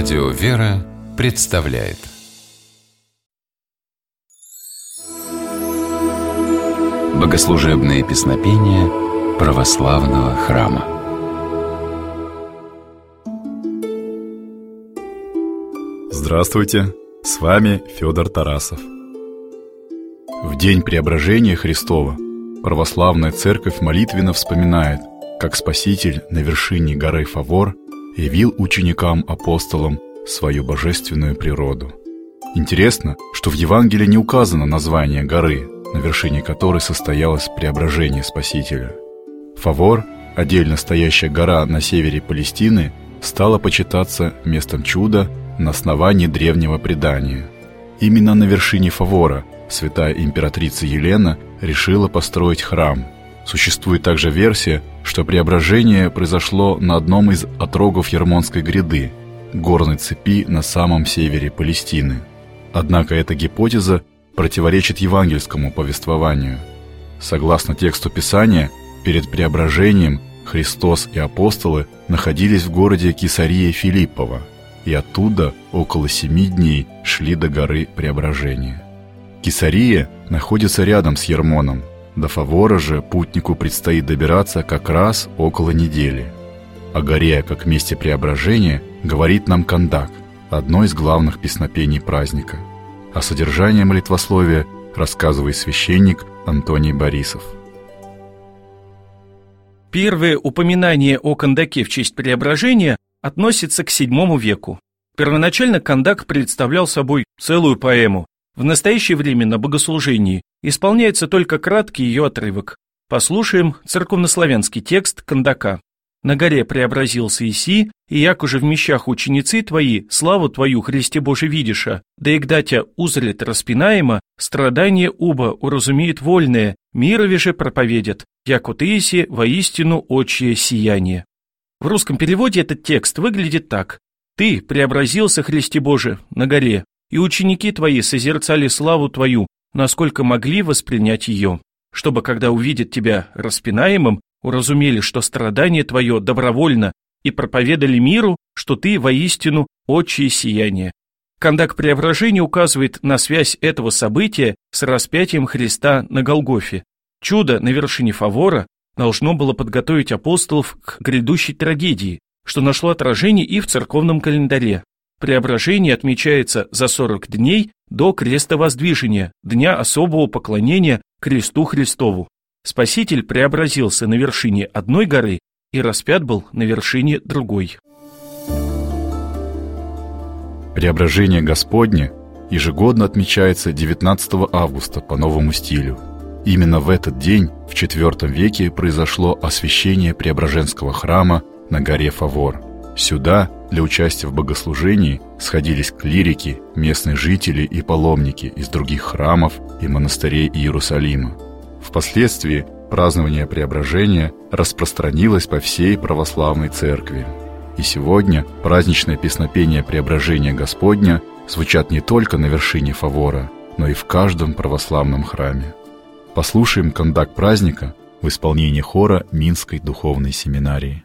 Радио «Вера» представляет Богослужебные песнопения православного храма Здравствуйте! С вами Федор Тарасов. В день преображения Христова православная церковь молитвенно вспоминает, как Спаситель на вершине горы Фавор явил ученикам-апостолам свою божественную природу. Интересно, что в Евангелии не указано название горы, на вершине которой состоялось преображение Спасителя. Фавор, отдельно стоящая гора на севере Палестины, стала почитаться местом чуда на основании древнего предания. Именно на вершине Фавора святая императрица Елена решила построить храм. Существует также версия, что преображение произошло на одном из отрогов Ермонской гряды, горной цепи на самом севере Палестины. Однако эта гипотеза противоречит евангельскому повествованию. Согласно тексту Писания, перед преображением Христос и апостолы находились в городе Кесария Филиппова, и оттуда около семи дней шли до горы Преображения. Кесария находится рядом с Ермоном, до Фавора же путнику предстоит добираться как раз около недели. О горе как месте преображения говорит нам Кандак, одно из главных песнопений праздника. О содержании молитвословия рассказывает священник Антоний Борисов. Первое упоминание о Кандаке в честь преображения относится к VII веку. Первоначально Кандак представлял собой целую поэму, в настоящее время на богослужении исполняется только краткий ее отрывок. Послушаем церковнославянский текст Кандака. «На горе преобразился Иси, и як уже в мещах ученицы твои, славу твою, Христе Боже, видиша, да и гдатя узрит распинаемо, страдание уба уразумеет вольное, мирове же проповедят, яко ты Иси воистину очие сияние». В русском переводе этот текст выглядит так. «Ты преобразился, Христе Боже, на горе, и ученики твои созерцали славу твою, насколько могли воспринять ее, чтобы, когда увидят тебя распинаемым, уразумели, что страдание твое добровольно, и проповедали миру, что ты воистину отчие сияние. Кондак преображения указывает на связь этого события с распятием Христа на Голгофе. Чудо на вершине Фавора должно было подготовить апостолов к грядущей трагедии, что нашло отражение и в церковном календаре. Преображение отмечается за 40 дней до крестовоздвижения, дня особого поклонения кресту Христову. Спаситель преобразился на вершине одной горы и распят был на вершине другой. Преображение Господне ежегодно отмечается 19 августа по новому стилю. Именно в этот день, в IV веке, произошло освящение Преображенского храма на горе Фавор – Сюда для участия в богослужении сходились клирики, местные жители и паломники из других храмов и монастырей Иерусалима. Впоследствии празднование преображения распространилось по всей православной церкви. И сегодня праздничное песнопение преображения Господня звучат не только на вершине Фавора, но и в каждом православном храме. Послушаем кондак праздника в исполнении хора Минской духовной семинарии.